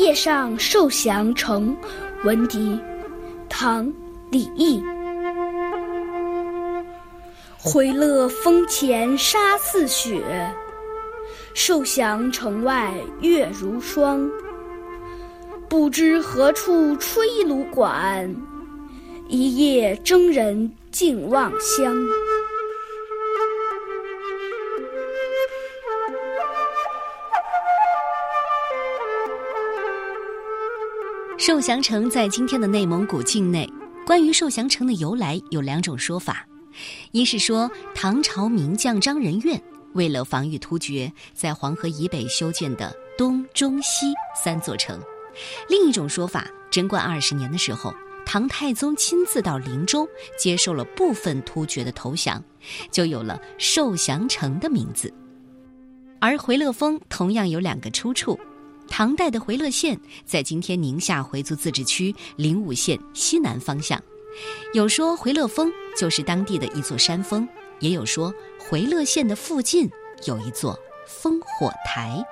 夜上受降城，闻笛。唐·李益。回乐峰前沙似雪，受降城外月如霜。不知何处吹芦管，一夜征人尽望乡。受降城在今天的内蒙古境内。关于受降城的由来有两种说法：一是说唐朝名将张仁愿为了防御突厥，在黄河以北修建的东、中、西三座城；另一种说法，贞观二十年的时候，唐太宗亲自到灵州接受了部分突厥的投降，就有了受降城的名字。而回乐峰同样有两个出处。唐代的回乐县在今天宁夏回族自治区灵武县西南方向，有说回乐峰就是当地的一座山峰，也有说回乐县的附近有一座烽火台。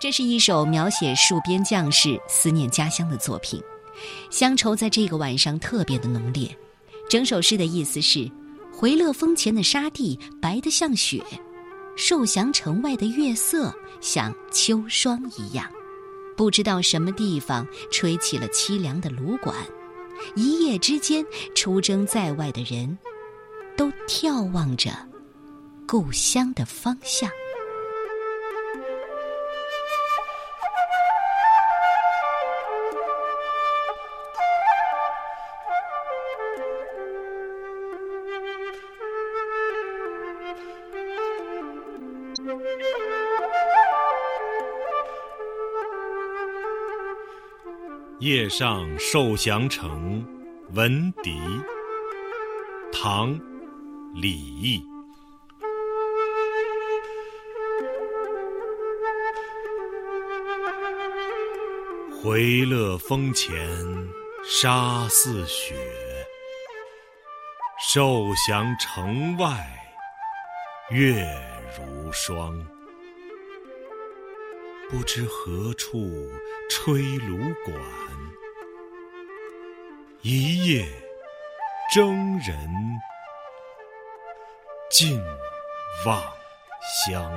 这是一首描写戍边将士思念家乡的作品，乡愁在这个晚上特别的浓烈。整首诗的意思是：回乐峰前的沙地白得像雪。受降城外的月色像秋霜一样，不知道什么地方吹起了凄凉的芦管，一夜之间，出征在外的人，都眺望着故乡的方向。夜上受降城，闻笛。唐·李益。回乐峰前沙似雪，受降城外月如霜。不知何处吹芦管，一夜征人尽望乡。